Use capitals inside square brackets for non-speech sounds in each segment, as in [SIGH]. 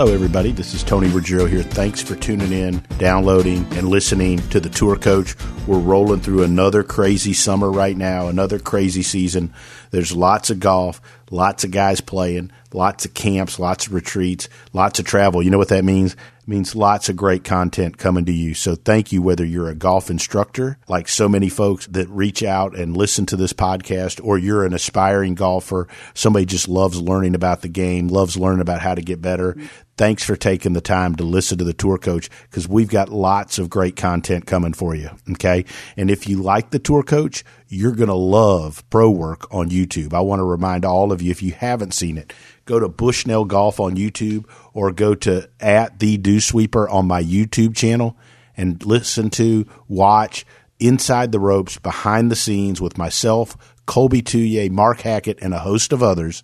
Hello, everybody. This is Tony Ruggiero here. Thanks for tuning in, downloading, and listening to the Tour Coach. We're rolling through another crazy summer right now, another crazy season. There's lots of golf, lots of guys playing, lots of camps, lots of retreats, lots of travel. You know what that means? It means lots of great content coming to you. So thank you, whether you're a golf instructor, like so many folks that reach out and listen to this podcast, or you're an aspiring golfer, somebody just loves learning about the game, loves learning about how to get better. Thanks for taking the time to listen to the tour coach because we've got lots of great content coming for you. Okay. And if you like the tour coach, you're going to love pro work on YouTube. I want to remind all of you, if you haven't seen it, go to Bushnell Golf on YouTube or go to at the Dew Sweeper on my YouTube channel and listen to, watch inside the ropes, behind the scenes with myself, Colby Touye, Mark Hackett, and a host of others.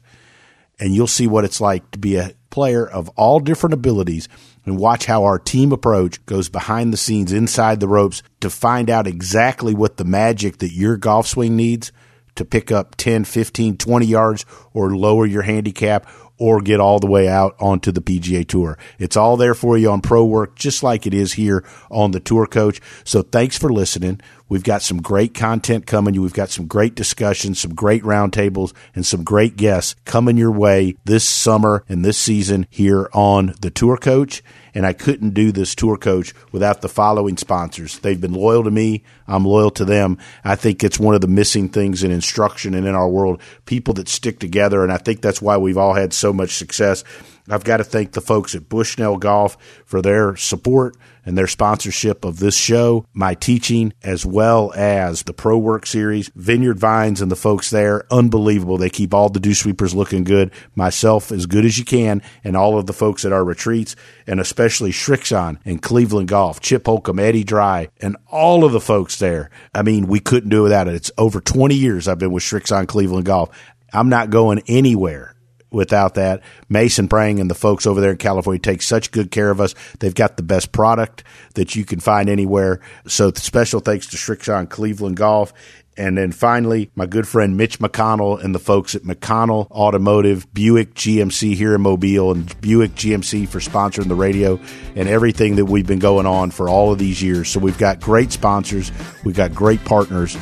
And you'll see what it's like to be a player of all different abilities and watch how our team approach goes behind the scenes inside the ropes to find out exactly what the magic that your golf swing needs to pick up 10, 15, 20 yards or lower your handicap or get all the way out onto the PGA Tour. It's all there for you on Pro Work, just like it is here on the Tour Coach. So thanks for listening. We've got some great content coming. We've got some great discussions, some great roundtables, and some great guests coming your way this summer and this season here on the Tour Coach. And I couldn't do this tour coach without the following sponsors. They've been loyal to me. I'm loyal to them. I think it's one of the missing things in instruction and in our world. People that stick together. And I think that's why we've all had so much success. I've got to thank the folks at Bushnell Golf for their support and their sponsorship of this show, my teaching, as well as the Pro Work series, Vineyard Vines and the folks there. Unbelievable. They keep all the dew sweepers looking good. Myself as good as you can, and all of the folks at our retreats, and especially Srixon and Cleveland Golf, Chip Holcomb, Eddie Dry, and all of the folks there. I mean, we couldn't do without it. It's over 20 years I've been with Srixon Cleveland Golf. I'm not going anywhere without that. Mason Prang and the folks over there in California take such good care of us. They've got the best product that you can find anywhere. So special thanks to Srixon Cleveland Golf. And then finally, my good friend Mitch McConnell and the folks at McConnell Automotive, Buick GMC here in Mobile, and Buick GMC for sponsoring the radio and everything that we've been going on for all of these years. So we've got great sponsors, we've got great partners,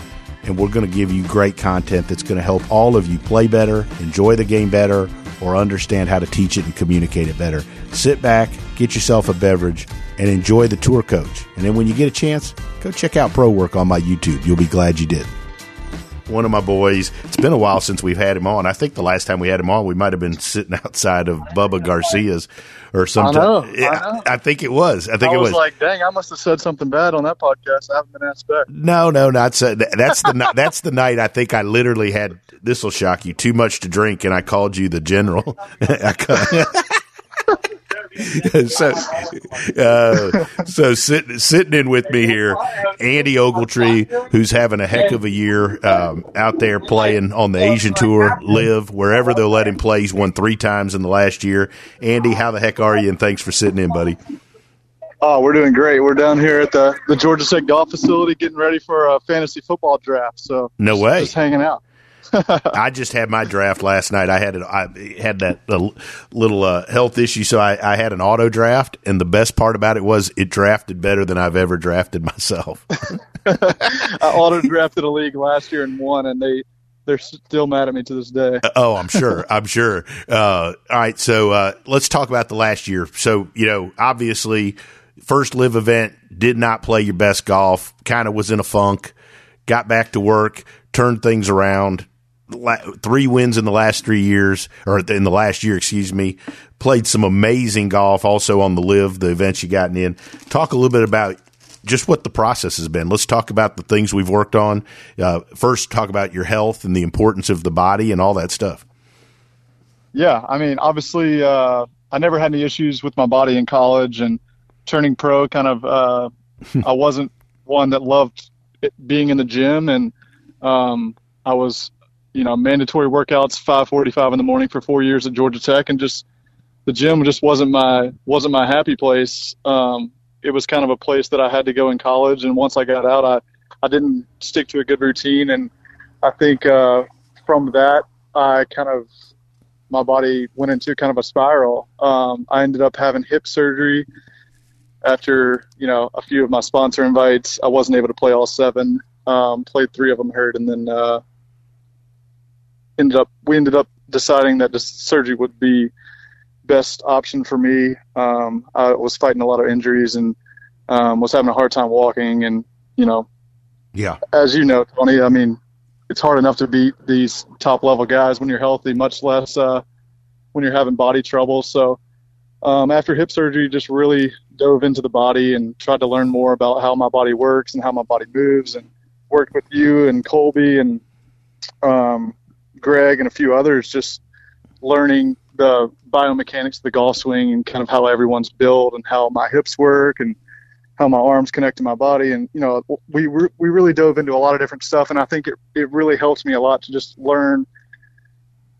and we're going to give you great content that's going to help all of you play better, enjoy the game better, or understand how to teach it and communicate it better. Sit back, get yourself a beverage, and enjoy the tour coach. And then when you get a chance, go check out Pro Work on my YouTube. You'll be glad you did one of my boys. It's been a while since we've had him on. I think the last time we had him on, we might have been sitting [LAUGHS] outside of Bubba Garcia's or something. I, know, yeah, I, know. I think it was. I think I it was, was. like, dang, I must have said something bad on that podcast. I haven't been asked back. No, no, not so. That's the that's the night. I think I literally had. This will shock you. Too much to drink, and I called you the general. [LAUGHS] [LAUGHS] [LAUGHS] so, uh, so sitting sitting in with me here, Andy Ogletree, who's having a heck of a year um, out there playing on the Asian Tour, live wherever they'll let him play. He's won three times in the last year. Andy, how the heck are you? And thanks for sitting in, buddy. Oh, we're doing great. We're down here at the the Georgia Tech Golf Facility, getting ready for a fantasy football draft. So no way, just hanging out. [LAUGHS] I just had my draft last night. I had it. I had that uh, little uh, health issue, so I, I, had an auto draft, and the best part about it was it drafted better than I've ever drafted [LAUGHS] myself. I auto drafted a league last year and won, and they they're still mad at me to this day. Uh, oh, I'm sure. I'm sure. Uh, all right, so uh, let's talk about the last year. So you know, obviously, first live event did not play your best golf. Kind of was in a funk. Got back to work, turned things around three wins in the last three years, or in the last year, excuse me. Played some amazing golf also on the live, the events you gotten in. Talk a little bit about just what the process has been. Let's talk about the things we've worked on. Uh, first, talk about your health and the importance of the body and all that stuff. Yeah, I mean, obviously, uh, I never had any issues with my body in college, and turning pro, kind of, uh, [LAUGHS] I wasn't one that loved being in the gym, and um, I was you know, mandatory workouts, 5:45 in the morning for four years at Georgia Tech, and just the gym just wasn't my wasn't my happy place. Um, it was kind of a place that I had to go in college, and once I got out, I I didn't stick to a good routine, and I think uh, from that I kind of my body went into kind of a spiral. Um, I ended up having hip surgery after you know a few of my sponsor invites. I wasn't able to play all seven. Um, played three of them hurt, and then uh, ended up we ended up deciding that the surgery would be best option for me. Um, I was fighting a lot of injuries and um, was having a hard time walking, and you know, yeah, as you know, Tony, I mean, it's hard enough to beat these top level guys when you're healthy, much less uh, when you're having body trouble. So um, after hip surgery, just really dove into the body and tried to learn more about how my body works and how my body moves, and worked with you and Colby and um, Greg and a few others, just learning the biomechanics of the golf swing and kind of how everyone's built and how my hips work and how my arms connect to my body. And, you know, we, we really dove into a lot of different stuff. And I think it, it really helps me a lot to just learn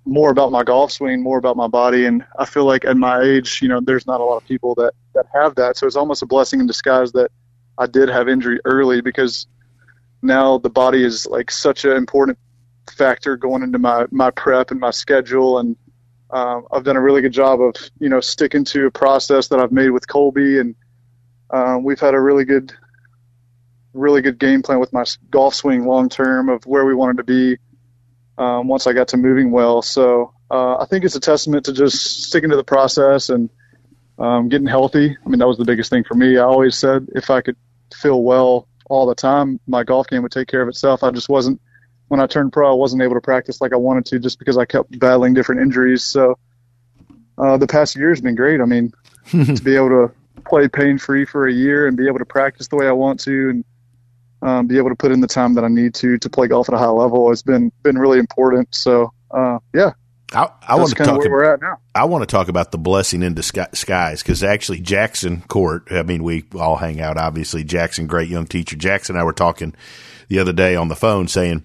more about my golf swing, more about my body. And I feel like at my age, you know, there's not a lot of people that, that have that. So it's almost a blessing in disguise that I did have injury early because now the body is like such an important factor going into my, my prep and my schedule. And um, I've done a really good job of, you know, sticking to a process that I've made with Colby and, um, we've had a really good, really good game plan with my golf swing long term of where we wanted to be um, once I got to moving well. So uh, I think it's a testament to just sticking to the process and um, getting healthy. I mean, that was the biggest thing for me. I always said if I could feel well all the time, my golf game would take care of itself. I just wasn't when I turned pro. I wasn't able to practice like I wanted to just because I kept battling different injuries. So uh, the past year has been great. I mean, [LAUGHS] to be able to play pain free for a year and be able to practice the way I want to and um, be able to put in the time that I need to to play golf at a high level has been been really important. So uh, yeah, I, I want to talk. Where we're at now. I want to talk about the blessing in disguise because actually Jackson Court. I mean, we all hang out. Obviously, Jackson, great young teacher. Jackson and I were talking the other day on the phone, saying,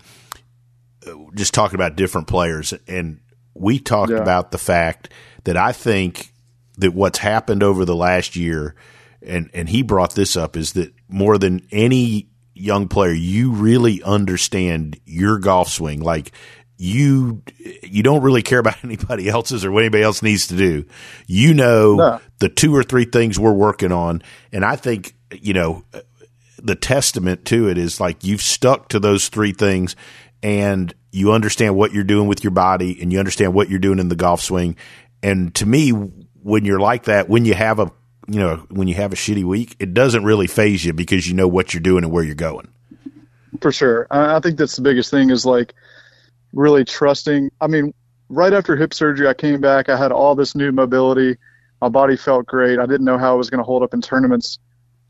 just talking about different players, and we talked yeah. about the fact that I think that what's happened over the last year, and and he brought this up, is that more than any young player, you really understand your golf swing. Like you, you don't really care about [LAUGHS] anybody else's or what anybody else needs to do. You know no. the two or three things we're working on, and I think you know the testament to it is like you've stuck to those three things and you understand what you're doing with your body and you understand what you're doing in the golf swing. And to me, when you're like that, when you have a you know when you have a shitty week, it doesn't really phase you because you know what you're doing and where you're going. For sure, I think that's the biggest thing is like really trusting. I mean, right after hip surgery, I came back. I had all this new mobility. My body felt great. I didn't know how I was going to hold up in tournaments,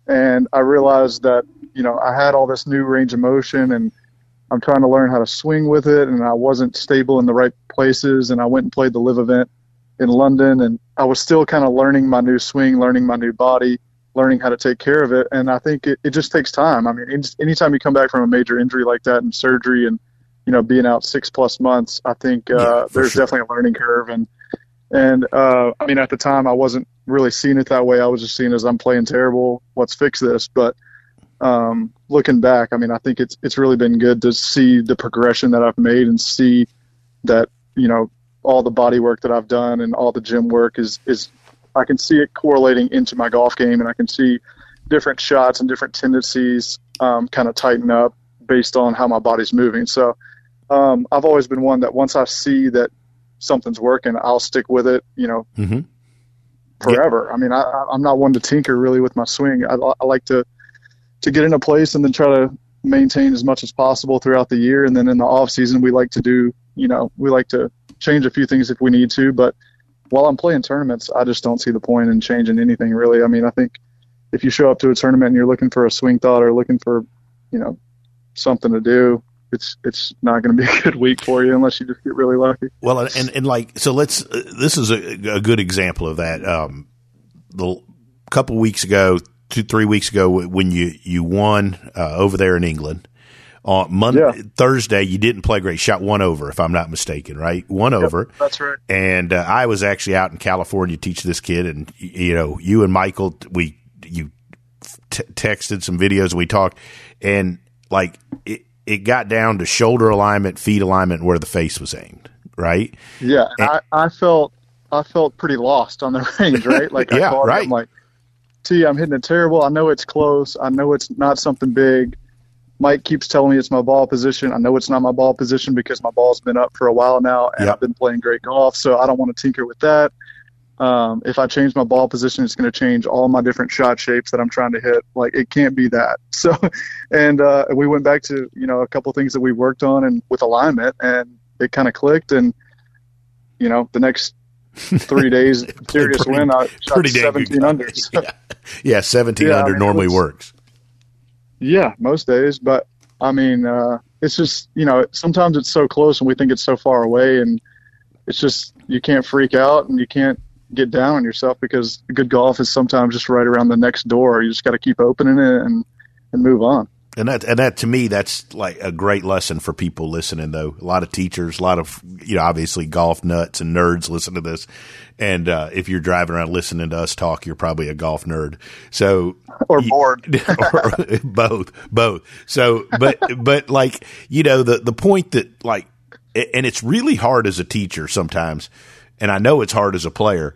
and I realized that you know I had all this new range of motion and I'm trying to learn how to swing with it, and I wasn't stable in the right places. And I went and played the live event in London, and I was still kind of learning my new swing, learning my new body, learning how to take care of it. And I think it, it just takes time. I mean, anytime you come back from a major injury like that and surgery, and you know, being out six plus months, I think uh, yeah, there's sure. definitely a learning curve. And and uh, I mean, at the time, I wasn't really seeing it that way. I was just seeing as I'm playing terrible. Let's fix this. But um, looking back, I mean, I think it's it's really been good to see the progression that I've made and see that you know all the body work that I've done and all the gym work is is I can see it correlating into my golf game, and I can see different shots and different tendencies um, kind of tighten up based on how my body's moving. So um, I've always been one that once I see that something's working, I'll stick with it. You know. Mm-hmm. Forever. Yeah. I mean, I, I'm not one to tinker really with my swing. I, I like to to get in a place and then try to maintain as much as possible throughout the year. And then in the off season, we like to do, you know, we like to change a few things if we need to. But while I'm playing tournaments, I just don't see the point in changing anything really. I mean, I think if you show up to a tournament and you're looking for a swing thought or looking for, you know, something to do, it's it's not going to be a good week for you unless you just get really lucky. Well, and and like so, let's. Uh, this is a, a, good example of that. Um, the couple weeks ago, two three weeks ago, when you you won uh, over there in England, on Monday, yeah. Thursday, you didn't play great. Shot one over, if I'm not mistaken, right? One yep, over. That's right. And uh, I was actually out in California to teach this kid, and you know, you and Michael, we you t- texted some videos, we talked, and like it, it got down to shoulder alignment, feet alignment, where the face was aimed, right? Yeah, and, I, I felt I felt pretty lost on the [LAUGHS] range, right? Like yeah, I right. I'm like, T, I'm hitting it terrible. I know it's close. I know it's not something big. Mike keeps telling me it's my ball position. I know it's not my ball position because my ball's been up for a while now, and Yep. I've been playing great golf. So I don't want to tinker with that. Um, if I change my ball position, it's going to change all my different shot shapes that I'm trying to hit. Like it can't be that. [LAUGHS] So, and uh, we went back to you know a couple things that we worked on and with alignment, and it kind of clicked. And you know the next three [LAUGHS] days, serious pretty- win, I shot pretty 17 golf. under. So, [LAUGHS] yeah. yeah, seventeen Yeah, I under mean, normally was- works. Yeah, most days. But I mean, uh, it's just you know sometimes it's so close and we think it's so far away, and it's just you can't freak out and you can't get down on yourself because good golf is sometimes just right around the next door. You just got to keep opening it and and move on. And that, and that to me, that's like a great lesson for people listening. Though a lot of teachers, a lot of you know, obviously golf nuts and nerds listen to this. And uh, if you're driving around listening to us talk, you're probably a golf nerd. So Or bored. [LAUGHS] or both, both. So, but, but like, you know, the, the point that like, and it's really hard as a teacher sometimes. And I know it's hard as a player,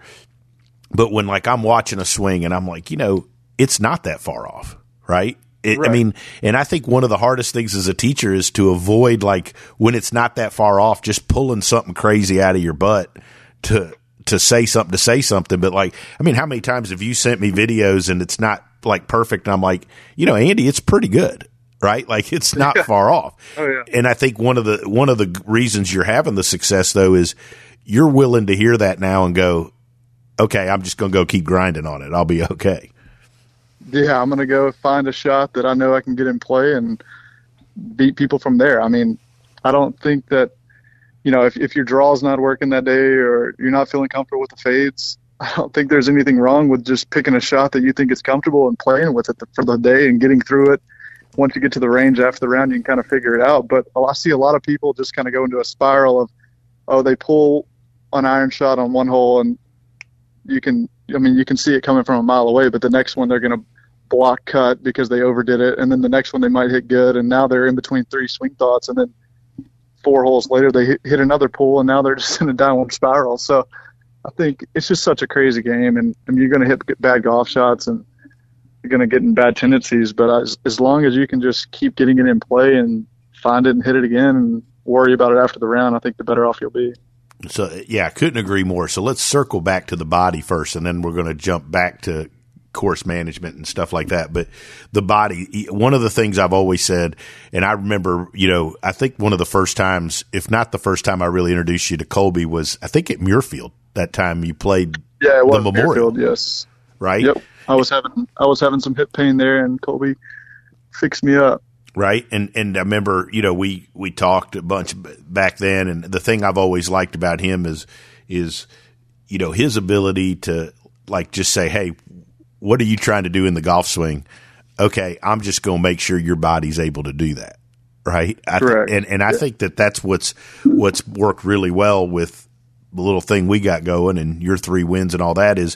but when like I'm watching a swing and I'm like, you know, it's not that far off, right? It, I mean, and I think one of the hardest things as a teacher is to avoid like when it's not that far off, just pulling something crazy out of your butt to to say something to say something. But like, I mean, how many times have you sent me videos and it's not like perfect? And I'm like, you know, Andy, it's pretty good, right? Like it's [LAUGHS] not far off. Oh, yeah. And I think one of the one of the reasons you're having the success though is you're willing to hear that now and go, okay, I'm just going to go keep grinding on it. I'll be okay. Yeah, I'm gonna go find a shot that I know I can get in play and beat people from there. I mean, I don't think that you know if if your draw's not working that day or you're not feeling comfortable with the fades, I don't think there's anything wrong with just picking a shot that you think is comfortable and playing with it for the day and getting through it. Once you get to the range after the round, you can kind of figure it out. But I see a lot of people just kind of go into a spiral of, oh, they pull an iron shot on one hole and you can, I mean, you can see it coming from a mile away, but the next one they're going to block cut because they overdid it, and then the next one they might hit good, and now they're in between three swing thoughts, and then four holes later they hit, another pull, and now they're [LAUGHS] just in a downward spiral. So I think it's just such a crazy game, and, and you're going to hit bad golf shots, and you're going to get in bad tendencies. But as, as long as you can just keep getting it in play and find it and hit it again, and worry about it after the round, I think the better off you'll be. So yeah, couldn't agree more. So let's circle back to the body first, and then we're going to jump back to course management and stuff like that. But the body, one of the things I've always said, and I remember, you know, I think one of the first times, if not the first time I really introduced you to Colby was, I think at Muirfield that time you played Yeah, it was the Memorial, Fairfield, yes. right? Yep. I was having I was having some hip pain there, and Colby fixed me up. right? And and I remember, you know, we we talked a bunch back then, and the thing I've always liked about him is is you know his ability to like just say, hey, what are you trying to do in the golf swing? Okay, I'm just going to make sure your body's able to do that, right? I th- Correct. and and I think that that's what's what's worked really well with the little thing we got going and your three wins and all that is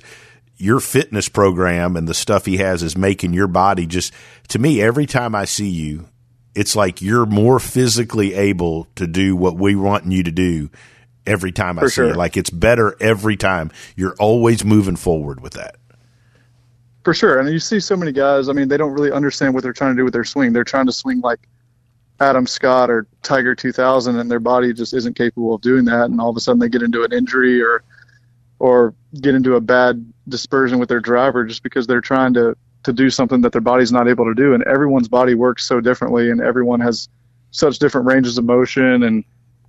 your fitness program and the stuff he has is making your body just to me every time I see you it's like you're more physically able to do what we want you to do every time I For see you sure. like it's better every time you're always moving forward with that For sure. And you see so many guys, I mean, they don't really understand what they're trying to do with their swing. They're trying to swing like Adam Scott or Tiger 2000 and their body just isn't capable of doing that and all of a sudden they get into an injury or or get into a bad dispersion with their driver just because they're trying to to do something that their body's not able to do and everyone's body works so differently and everyone has such different ranges of motion and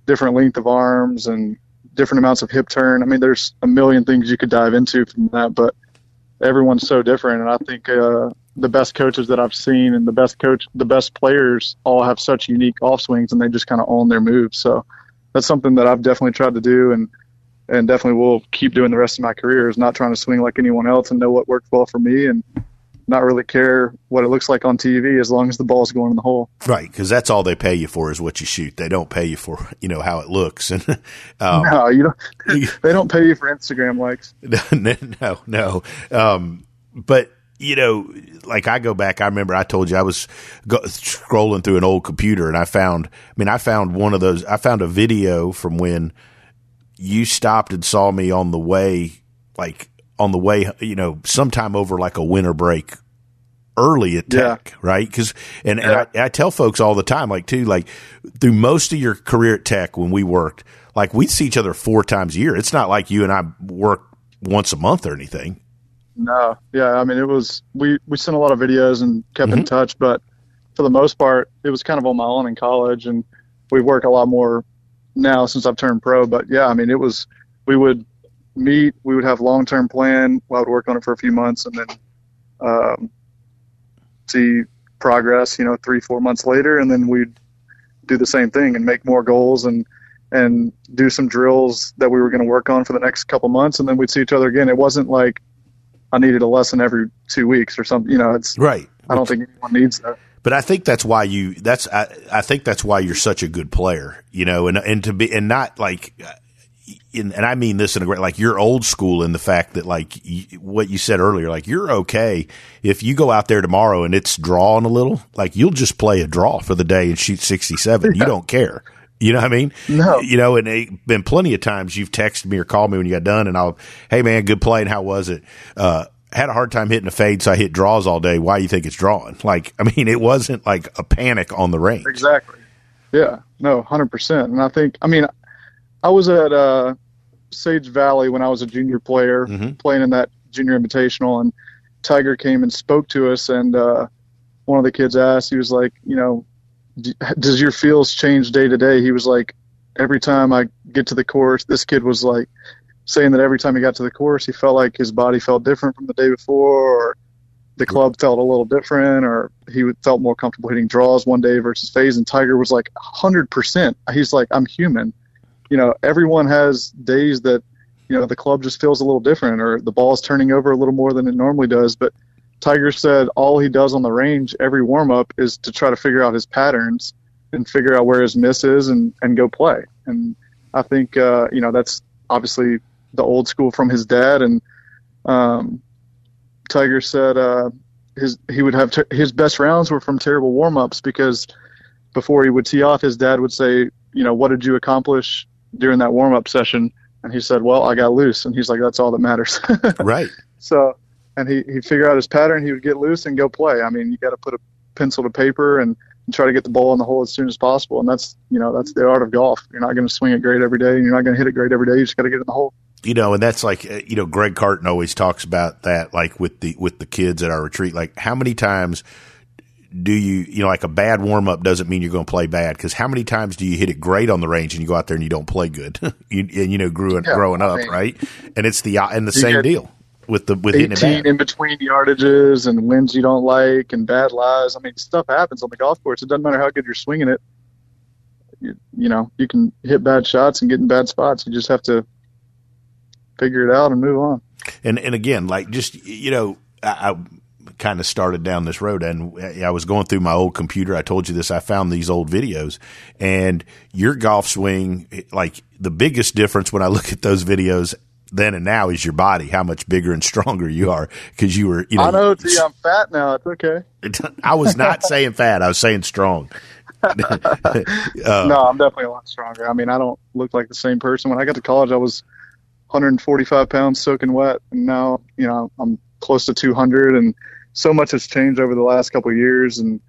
different length of arms and different amounts of hip turn. I mean, there's a million things you could dive into from that, but everyone's so different. And I think uh, the best coaches that I've seen and the best coach, the best players, all have such unique off swings, and they just kind of own their moves. So that's something that I've definitely tried to do, and and definitely will keep doing the rest of my career. Is not trying to swing like anyone else and know what worked well for me, and not really care what it looks like on TV as long as the ball's going in the hole. right because that's all they pay you for is what you shoot they don't pay you for you know how it looks [LAUGHS] and um, No, you don't. [LAUGHS] they don't pay you for Instagram likes. [LAUGHS] no, no. Um, but you know, like I go back, I remember I told you I was go, scrolling through an old computer and I found, I mean, I found one of those, I found a video from when you stopped and saw me on the way, like on the way, you know, sometime over like a winter break early at Tech, yeah. right? Because and, yeah. and I, I, tell folks all the time, like too, like through most of your career at Tech when we worked, like we'd see each other four times a year. It's not like you and I work once a month or anything. No, yeah, I mean it was we we sent a lot of videos and kept mm-hmm. in touch, but for the most part, it was kind of on my own in college, and we work a lot more now since I've turned pro. But yeah, I mean it was we would meet, we would have long term plan. I would work on it for a few months, and then um, see progress. You know, three four months later, and then we'd do the same thing and make more goals and and do some drills that we were going to work on for the next couple months, and then we'd see each other again. It wasn't like I needed a lesson every two weeks or something. You know, it's right. I don't think anyone needs that. But I think that's why you. That's I, I think that's why you're such a good player. You know, and and to be and not like. In, and I mean this in a great, like you're old school in the fact that like you, what you said earlier, like you're okay if you go out there tomorrow and it's drawing a little, like you'll just play a draw for the day and shoot 67. Yeah. You don't care. You know what I mean? No. You know, and it been plenty of times you've texted me or called me when you got done, and I'll, hey man, good play, and how was it? Uh, had a hard time hitting a fade, so I hit draws all day. Why do you think it's drawing? Like, I mean, it wasn't like a panic on the range. Exactly. Yeah. No, hundred percent. And I think, I mean, I was at uh, Sage Valley when I was a junior player, mm-hmm. playing in that junior invitational, and Tiger came and spoke to us, and uh, one of the kids asked, he was like, you know, does your feels change day to day? He was like, every time I get to the course, this kid was like saying that every time he got to the course, he felt like his body felt different from the day before, or the club felt a little different, or he felt more comfortable hitting draws one day versus fades. And Tiger was like 100%. He's like, I'm human. You know, everyone has days that, you know, the club just feels a little different, or the ball is turning over a little more than it normally does. But Tiger said all he does on the range every warm up is to try to figure out his patterns and figure out where his miss is and, and go play. And I think, uh, you know, that's obviously the old school from his dad. And um, Tiger said uh, his he would have ter- his best rounds were from terrible warm ups because before he would tee off, his dad would say, you know, what did you accomplish during that warm up session? And he said, well, I got loose. And he's like, that's all that matters. [LAUGHS] right. So and he he'd figure out his pattern. He would get loose and go play. I mean, you got to put a pencil to paper and, and, try to get the ball in the hole as soon as possible. And that's you know that's the art of golf. You're not going to swing it great every day, and you're not going to hit it great every day. You just got to get in the hole. You know, and that's like you know, Greg Carton always talks about that, like with the with the kids at our retreat. Like, how many times do you you know like a bad warm up doesn't mean you're going to play bad because how many times do you hit it great on the range and you go out there and you don't play good [LAUGHS] you, and you know growing yeah, growing up mean, right and it's the and the same deal with the with 18 in between yardages and winds you don't like and bad lies. I mean, stuff happens on the golf course. It doesn't matter how good you're swinging it. You, you know, you can hit bad shots and get in bad spots. You just have to figure it out and move on. And and again, like just you know, I, I kind of started down this road and I was going through my old computer. I told you this. I found these old videos and your golf swing, like the biggest difference when I [LAUGHS] look at those videos then and now is your body, how much bigger and [LAUGHS] stronger you are because you were, you know. I know, T, I'm fat now. It's okay. I was not saying fat. I was saying strong. [LAUGHS] uh, no, I'm definitely a lot stronger. I mean, I don't look like the same person. When I got to college, I was 145 pounds soaking wet, and now, you know, I'm close to 200, and so much has changed over the last couple years, and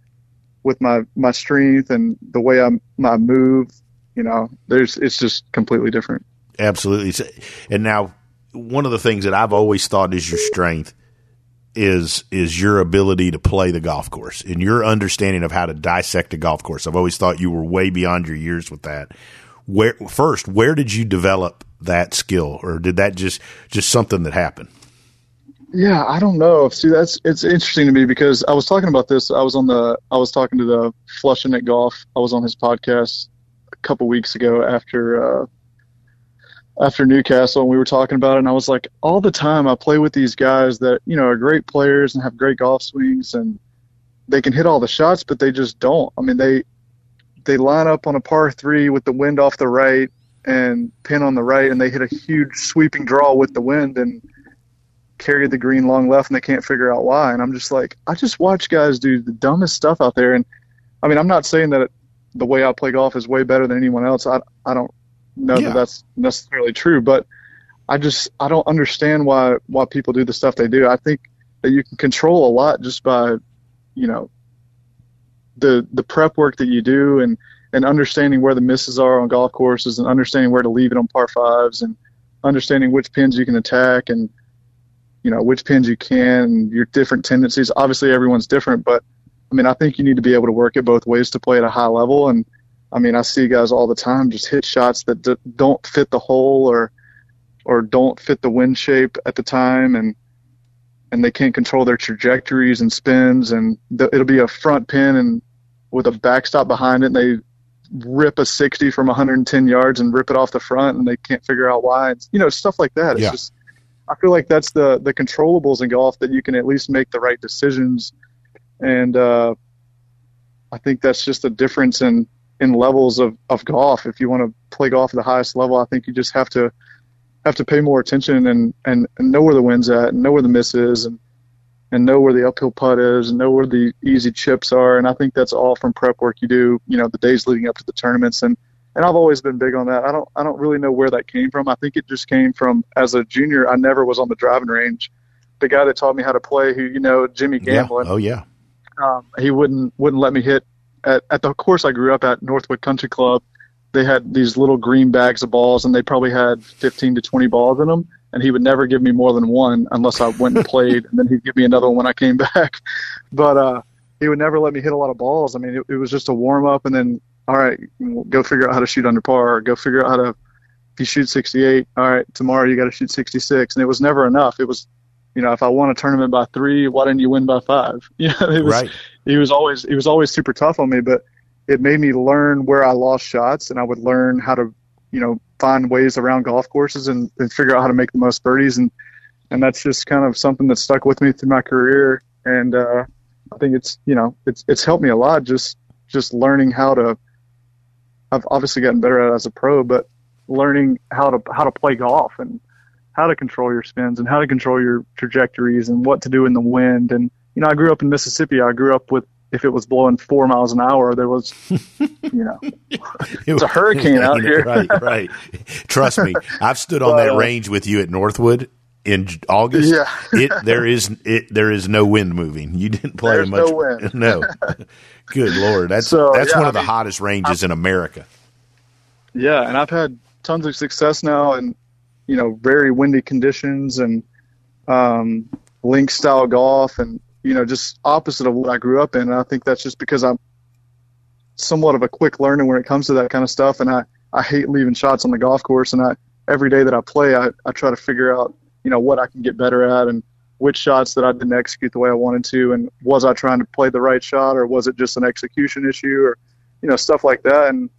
with my my strength and the way I I move, you know, there's it's just completely different. Absolutely. And now, one of the things that I've always thought is your strength is is your ability to play the golf course and your understanding of how to dissect a golf course. I've always thought you were way beyond your years with that. Where first, where did you develop that skill, or did that just just something that happened? Yeah, I don't know. See, that's it's interesting to me because I was talking about this. I was on the I was talking to the Flushing It Golf. I was on his podcast a couple weeks ago after uh, after Newcastle and we were talking about it and I was like all the time I play with these guys that you know are great players and have great golf swings and they can hit all the shots but they just don't I mean they they line up on a par 3 with the wind off the right and pin on the right and they hit a huge sweeping draw with the wind and carry the green long left and they can't figure out why and I'm just like I just watch guys do the dumbest stuff out there and I mean I'm not saying that the way I play golf is way better than anyone else I I don't know Yeah. that that's necessarily true, but I just I don't understand why why people do the stuff they do. I think that you can control a lot just by, you know, the the prep work that you do and and understanding where the misses are on golf courses and understanding where to leave it on par fives and understanding which pins you can attack and you know which pins you can your different tendencies. Obviously, everyone's different, but I mean, I think you need to be able to work it both ways to play at a high level. And I mean, I see guys all the time just hit shots that d- don't fit the hole or or don't fit the wind shape at the time, and and they can't control their trajectories and spins, and th- it'll be a front pin and with a backstop behind it, and they rip a 60 from 110 yards and rip it off the front, and they can't figure out why. It's, you know, stuff like that. It's Yeah. just I feel like that's the the controllables in golf that you can at least make the right decisions, and uh, I think that's just a difference in in levels of, of golf. If you want to play golf at the highest level, I think you just have to have to pay more attention and, and, and know where the wind's at and know where the miss is and and know where the uphill putt is and know where the easy chips are. And I think that's all from prep work you do, you know, the days leading up to the tournaments. And, and I've always been big on that. I don't, I don't really know where that came from. I think it just came from as a junior, I never was on the driving range. The guy that taught me how to play, who, you know, Jimmy Yeah. Oh yeah. um, he wouldn't wouldn't let me hit at, at the course I grew up at Northwood Country Club. They had these little green bags of balls, and they probably had 15 to 20 balls in them. And he would never give me more than one unless I went and [LAUGHS] played, and then he'd give me another one when I came [LAUGHS] back. But uh, he would never let me hit a lot of balls. I mean, it, it was just a warm up, and then all right, go figure out how to shoot under par, or go figure out how to. If you shoot 68, all right, tomorrow you got to shoot 66, and it was never enough. It was, you know, if I won a tournament by three, why didn't you win by five? [LAUGHS] You know, it was Right. he was always he was always super tough on me, but it made me learn where I lost shots, and I would learn how to, you know, find ways around golf courses and, and figure out how to make the most birdies, and and that's just kind of something that stuck with me through my career, and uh, I think it's you know it's it's helped me a lot just just learning how to. I've obviously gotten better at it as a pro, but learning how to how to play golf and how to control your spins and how to control your trajectories and what to do in the wind and you know, I grew up in Mississippi. I grew up with if it was blowing four miles an hour, there was, [LAUGHS] you know, it's a hurricane out [LAUGHS] here. right, right. Trust me, I've stood on [LAUGHS] But, that uh, range with you at Northwood in August. Yeah. it [LAUGHS] there is it there is no wind moving. You didn't play There's much. [LAUGHS] no wind. [LAUGHS] No. Good lord, that's So, that's yeah, one I of the hottest ranges in America. Yeah, and I've had tons of success now in, you know, very windy conditions and um, link style golf and, you know, just opposite of what I grew up in. And I think that's just because I'm somewhat of a quick learner when it comes to that kind of stuff. And I, I hate leaving shots on the golf course. And I, every day that I play, I, I try to figure out, you know, what I can get better at and which shots that I didn't execute the way I wanted to. And was I trying to play the right shot or was it just an execution issue or, you know, stuff like that. And,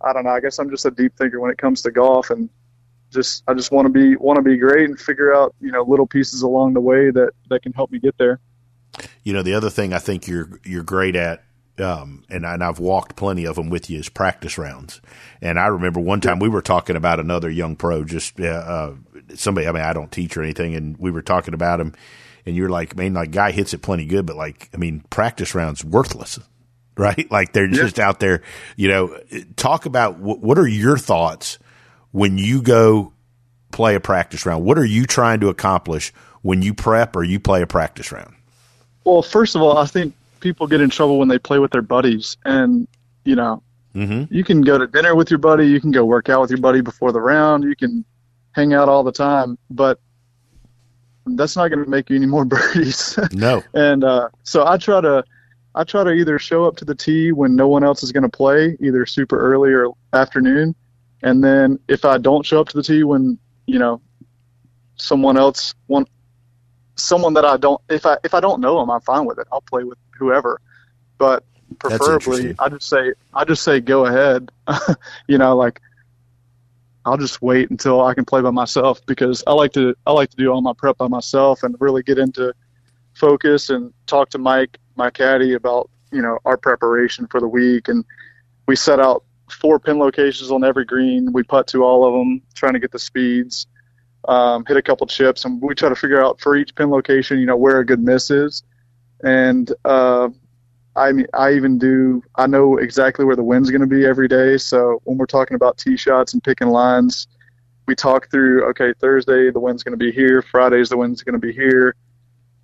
I don't know. I guess I'm just a deep thinker when it comes to golf, and just I just want to be want to be great and figure out you know little pieces along the way that that can help me get there. You know, the other thing I think you're you're great at, um, and, I, and I've walked plenty of them with you, as practice rounds. And I remember one time we were talking about another young pro, just uh, uh, somebody. I mean, I don't teach or anything, and we were talking about him, and you're like, man, like guy hits it plenty good, but like, I mean, practice rounds worthless, [LAUGHS] right? Like they're just out there. You know, talk about what, what are your thoughts when you go play a practice round? What are you trying to accomplish when you prep or you play a practice round? Well, first of all, I think people get in trouble when they play with their buddies, and you know, Mm-hmm. you can go to dinner with your buddy, you can go work out with your buddy before the round, you can hang out all the time, but that's not going to make you any more [LAUGHS] birdies. No. [LAUGHS] and uh, so I try to I try to either show up to the tee when no one else is going to play, either super early or afternoon, and then if I don't show up to the tee when you know someone else one someone that I don't if I if I don't know them, I'm fine with it. I'll play with whoever, but preferably. I just say I just say go ahead. [LAUGHS] you know, like I'll just wait until I can play by myself because I like to I like to do all my prep by myself and really get into focus and talk to Mike, my caddy, about you know our preparation for the week. And we set out four pin locations on every green. We putt to all of them, trying to get the speeds, um, hit a couple chips, and we try to figure out for each pin location, you know, where a good miss is. And uh, I mean, I even do. I know exactly where the wind's going to be every day. So when we're talking about tee shots and picking lines, we talk through. Okay, Thursday the wind's going to be here. Friday's the wind's going to be here.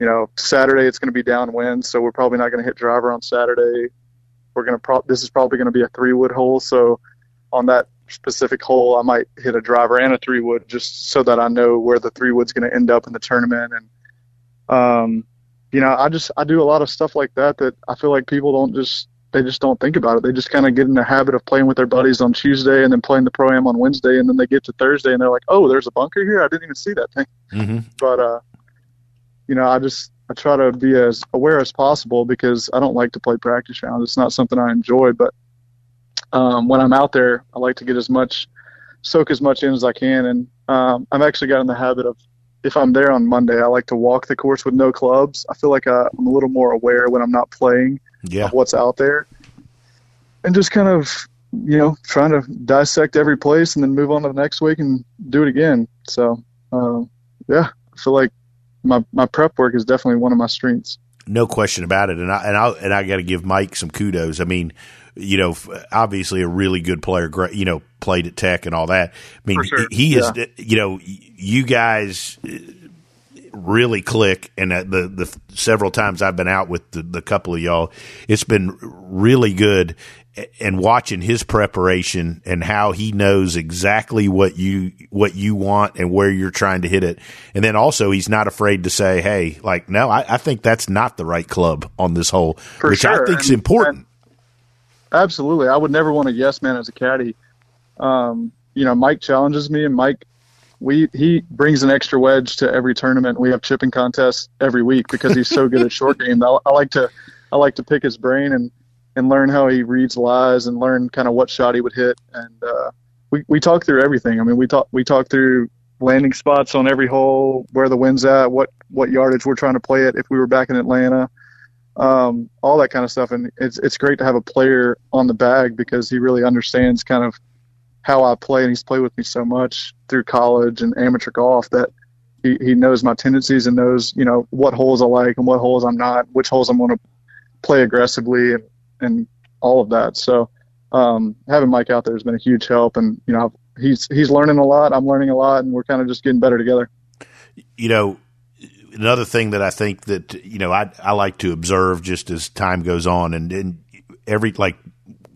You know, Saturday it's going to be downwind, so we're probably not going to hit driver on Saturday. We're going to pro- this is probably going to be a three wood hole, so on that specific hole, I might hit a driver and a three wood just so that I know where the three wood's going to end up in the tournament. And, um, you know, I just, I do a lot of stuff like that that I feel like people don't just, they just don't think about it. They just kind of get in the habit of playing with their buddies on Tuesday and then playing the pro am on Wednesday. And then they get to Thursday and they're like, oh, there's a bunker here. I didn't even see that thing. Mm-hmm. But, uh, you know, I just, I try to be as aware as possible because I don't like to play practice rounds. It's not something I enjoy, but um, when I'm out there, I like to get as much, soak as much in as I can. And um, I've actually got in the habit of, if I'm there on Monday, I like to walk the course with no clubs. I feel like I, I'm a little more aware when I'm not playing Yeah. of what's out there, and just kind of, you know, trying to dissect every place and then move on to the next week and do it again. So, um, yeah, I feel like my my prep work is definitely one of my strengths. No question about it. And I and I and I got to give Mike some kudos. I mean, you know, obviously a really good player. You know, played at Tech and all that. I mean, sure. he is. You know, you guys uh, really click, and uh, the the several times I've been out with the, the couple of y'all, it's been really good. And watching his preparation and how he knows exactly what you what you want and where you're trying to hit it, and then also he's not afraid to say, "Hey, like, no, I, I think that's not the right club on this hole," For which I think is important. Absolutely. I would never want a yes man as a caddy. Um, you know, Mike challenges me and Mike we he brings an extra wedge to every tournament. We have chipping contests every week because he's so good at short [LAUGHS] game. I, I like to I like to pick his brain and and learn how he reads lies and learn kind of what shot he would hit and uh we we talk through everything. I mean, we talk we talk through landing spots on every hole, where the wind's at, what what yardage we're trying to play it if we were back in Atlanta um, all that kind of stuff. And it's it's great to have a player on the bag because he really understands kind of how I play, and he's played with me so much through college and amateur golf that he, he knows my tendencies and knows you know what holes I like and what holes I'm not, which holes I'm going to play aggressively, and and all of that. So um, having Mike out there has been a huge help, and you know he's he's learning a lot, I'm learning a lot, and we're kind of just getting better together. you know, another thing that I think that you know I I like to observe just as time goes on, and, and every like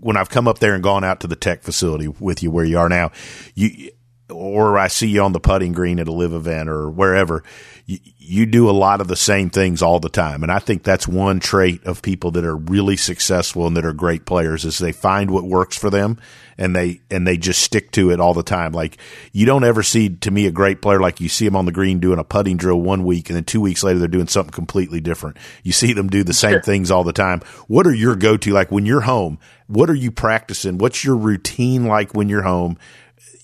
when I've come up there and gone out to the tech facility with you where you are now, you or I see you on the putting green at a live event or wherever, you, you do a lot of the same things all the time. And I think that's one trait of people that are really successful and that are great players is they find what works for them and they, and they just stick to it all the time. Like you don't ever see to me a great player like you see them on the green doing a putting drill one week and then two weeks later they're doing something completely different. You see them do the same things all the time. What are your go-to like when you're home? What are you practicing? What's your routine like when you're home?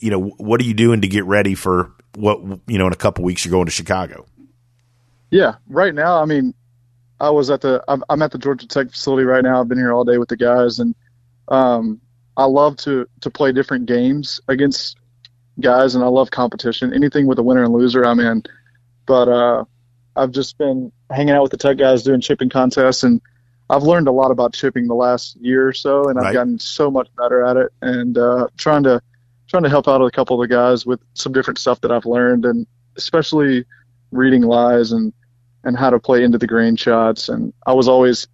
You know, what are you doing to get ready for what, you know, in a couple weeks you're going to Chicago? Yeah, right now, I mean, I was at the I'm, I'm at the Georgia Tech facility right now. I've been here all day with the guys, and um, I love to to play different games against guys, and I love competition. Anything with a winner and loser, I'm in. But uh, I've just been hanging out with the Tech guys doing chipping contests, and I've learned a lot about chipping the last year or so, and I've Right. gotten so much better at it, and uh, trying to trying to help out a couple of the guys with some different stuff that I've learned, and especially reading lies and and how to play into the grain shots. And I was always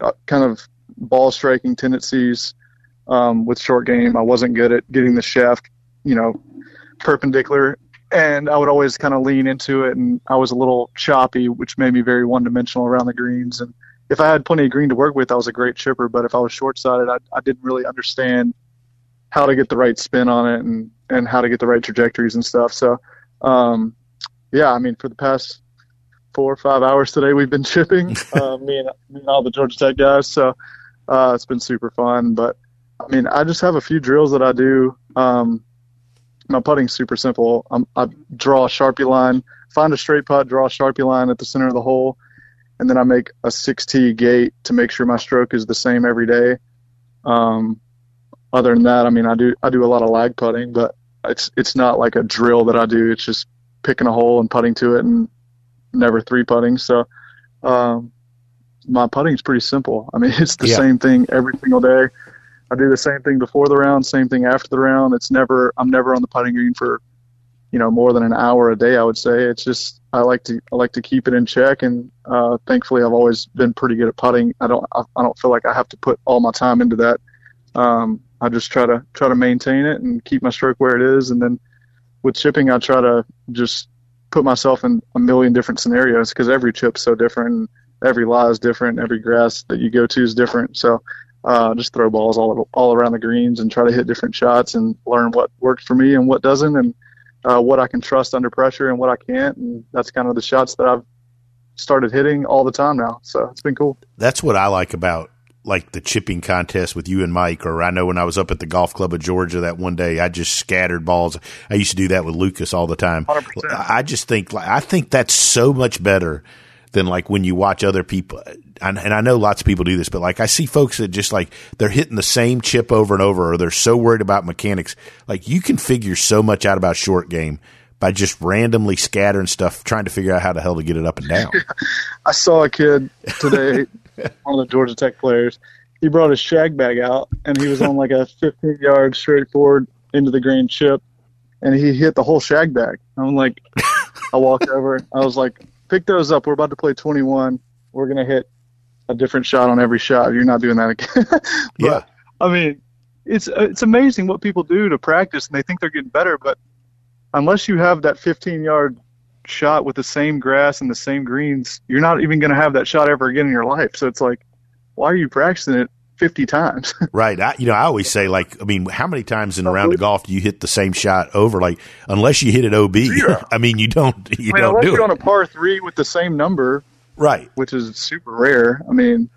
uh, kind of ball striking tendencies um, with short game. I wasn't good at getting the shaft, you know, perpendicular, and I would always kind of lean into it. And I was a little choppy, which made me very one dimensional around the greens. And if I had plenty of green to work with, I was a great chipper. But if I was short sided, I, I didn't really understand how to get the right spin on it and and how to get the right trajectories and stuff. So, um, yeah, I mean, for the past four or five hours today, we've been [LAUGHS] chipping, [LAUGHS] uh, me and me and all the Georgia Tech guys. So, uh, it's been super fun. But I mean, I just have a few drills that I do. Um, my putting's super simple. I'm, I draw a sharpie line, find a straight putt, draw a sharpie line at the center of the hole, and then I make a six T gate to make sure my stroke is the same every day. Um, other than that, I mean, I do I do a lot of lag putting, but it's it's not like a drill that I do. It's just picking a hole and putting to it, and never three putting. So, um, my putting is pretty simple. I mean, [LAUGHS] it's the Yeah. same thing every single day. I do the same thing before the round, same thing after the round. It's never I'm never on the putting green for, you know, more than an hour a day. I would say it's just I like to I like to keep it in check, and uh, thankfully I've always been pretty good at putting. I don't I, I don't feel like I have to put all my time into that. Um, I just try to try to maintain it and keep my stroke where it is, and then with chipping I try to just put myself in a million different scenarios because every chip's so different. Every lie is different. Every grass that you go to is different. So uh, just throw balls all all around the greens and try to hit different shots and learn what works for me and what doesn't, and uh, what I can trust under pressure and what I can't. And that's kind of the shots that I've started hitting all the time now. So it's been cool. That's what I like about like the chipping contest with you and Mike, or I know when I was up at the golf club of Georgia that one day, I just scattered balls. I used to do that with Lucas all the time. 100%. I just think, like, I think that's so much better than like when you watch other people. And, and I know lots of people do this, but like I see folks that just like they're hitting the same chip over and over, or they're so worried about mechanics. Like you can figure so much out about short game by just randomly scattering stuff, trying to figure out how the hell to get it up and down. [LAUGHS] I saw a kid today, [LAUGHS] one of the Georgia Tech players. He brought his shag bag out, and he was on like a 15 yard straight forward into the green chip, and he hit the whole shag bag. I'm like, I walked [LAUGHS] over. I was like, pick those up. We're about to play 21. We're gonna hit a different shot on every shot. You're not doing that again. [LAUGHS] but, yeah. I mean, it's it's amazing what people do to practice, and they think they're getting better, but unless you have that 15 yard shot with the same grass and the same greens, you're not even going to have that shot ever again in your life. So it's like, why are you practicing it 50 times? [LAUGHS] Right. I, you know, I always say, like, I mean, how many times in a round of golf do you hit the same shot over? Like, unless you hit it OB. [LAUGHS] I mean, you don't, you I mean, don't do you're it. on a par three with the same number, right. which is super rare. I mean,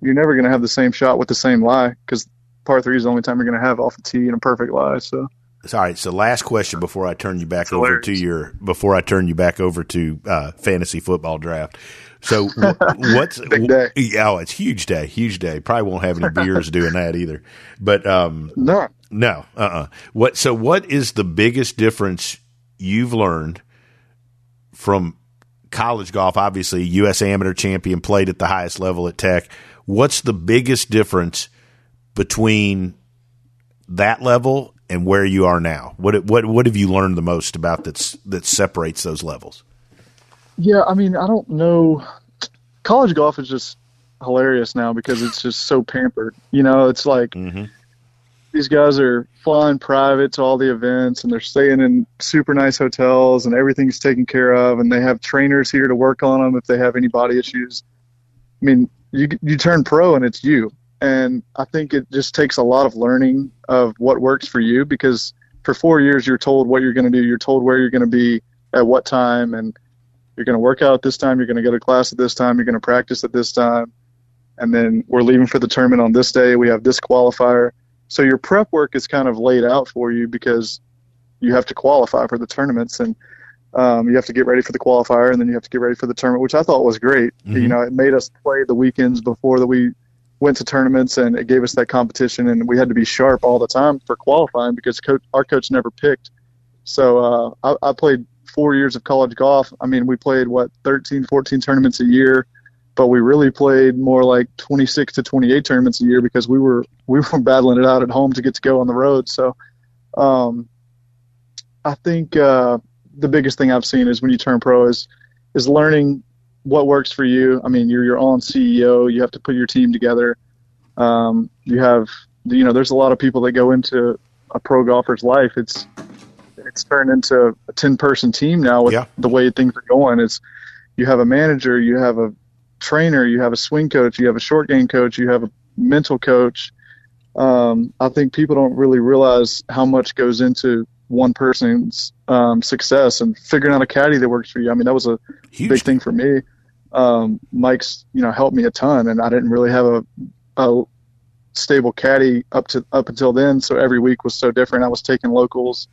you're never going to have the same shot with the same lie because par three is the only time you're going to have off the tee in a perfect lie. So All right. So, last question before I turn you back over to your before I turn you back over to uh, fantasy football draft. So, [LAUGHS] what's Big day. Yeah, oh, it's huge day, huge day. Probably won't have any beers doing that either. But um, no, No, uh, uh What? So, what is the biggest difference you've learned from college golf? Obviously, U.S. amateur champion, played at the highest level at Tech. What's the biggest difference between that level and where you are now? What what what have you learned the most about that's that separates those levels? Yeah, I mean, I don't know. College golf is just hilarious now because it's just so pampered. You know, it's like Mhm. these guys are flying private to all the events and they're staying in super nice hotels and everything's taken care of and they have trainers here to work on them if they have any body issues. I mean, you you turn pro and it's you. And I think it just takes a lot of learning of what works for you because for 4 years you're told what you're going to do, you're told where you're going to be at what time and you're going to work out at this time, you're going to go to class at this time, you're going to practice at this time. And then we're leaving for the tournament on this day. We have this qualifier. So your prep work is kind of laid out for you because you have to qualify for the tournaments and um, you have to get ready for the qualifier and then you have to get ready for the tournament, which I thought was great. Mhm. You know, it made us play the weekends before that we went to tournaments and it gave us that competition and we had to be sharp all the time for qualifying because coach, our coach never picked. So uh, I, I played four years of college golf. I mean, we played what 13, 14 tournaments a year, but we really played more like 26 to 28 tournaments a year because we were [LAUGHS] we were battling it out at home to get to go on the road. So um, I think uh, the biggest thing I've seen is when you turn pro is is learning what works for you. I mean, you're your own CEO. You have to put your team together. Um, you have, you know, there's a lot of people that go into a pro golfer's life. It's it's turned into a 10 person team now with Yeah. the way things are going. It's you have a manager, you have a trainer, you have a swing coach, you have a short game coach, you have a mental coach. Um, I think people don't really realize how much goes into one person's um, success and figuring out a caddy that works for you. I mean, that was a Huge. big thing for me. Um, Mike's, you know, helped me a ton, and I didn't really have a, a stable caddy up to up until then. So every week was so different. I was taking locals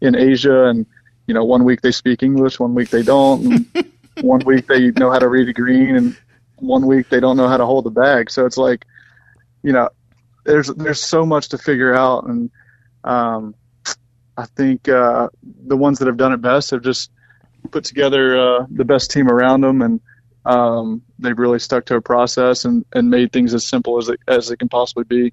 in Asia, and you know, one week they speak English, one week they don't. And [LAUGHS] one week they know how to read a green, and one week they don't know how to hold the bag. So it's like, you know, there's there's so much to figure out, and um, I think uh, the ones that have done it best have just put together uh, the best team around them and Um, they've really stuck to a process and, and made things as simple as it, as it can possibly be.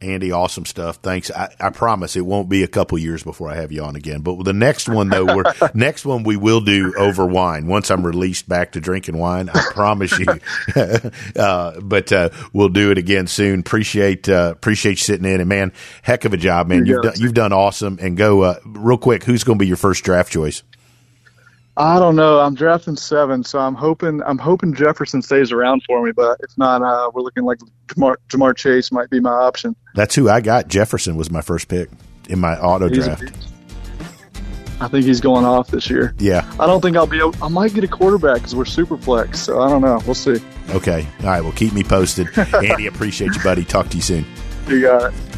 Andy, awesome stuff. Thanks. I, I, promise it won't be a couple years before I have you on again. But the next one, though, we're [LAUGHS] next one we will do over wine once I'm released back to drinking wine. I promise you. [LAUGHS] uh, but uh, we'll do it again soon. Appreciate uh, appreciate you sitting in and man, heck of a job, man. You've done, you've done awesome. And go uh, real quick. Who's going to be your first draft choice? I don't know. I'm drafting seven, so I'm hoping I'm hoping Jefferson stays around for me. But if not, uh, we're looking like Ja'Marr, Ja'Marr, Chase might be my option. That's who I got. Jefferson was my first pick in my auto he's draft. I think he's going off this year. Yeah. I don't think I'll be. Able, I might get a quarterback because we're super flex. So I don't know. We'll see. Okay. All right. Well, keep me posted. [LAUGHS] Andy, appreciate you, buddy. Talk to you soon. You got it.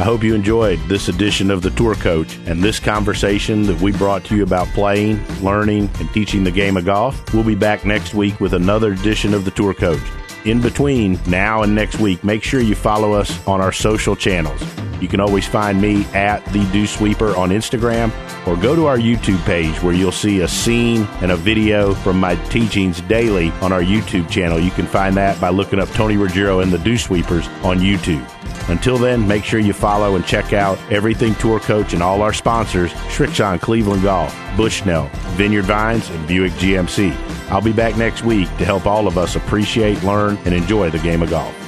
I hope you enjoyed this edition of The Tour Coach and this conversation that we brought to you about playing, learning, and teaching the game of golf. We'll be back next week with another edition of The Tour Coach. In between now and next week, make sure you follow us on our social channels. You can always find me at the Dew Sweeper on Instagram or go to our YouTube page where you'll see a scene and a video from my teachings daily on our YouTube channel. You can find that by looking up Tony Ruggiero and the Dew Sweepers on YouTube. Until then, make sure you follow and check out Everything Tour Coach and all our sponsors, Srixon Cleveland Golf, Bushnell, Vineyard Vines, and Buick GMC. I'll be back next week to help all of us appreciate, learn, and enjoy the game of golf.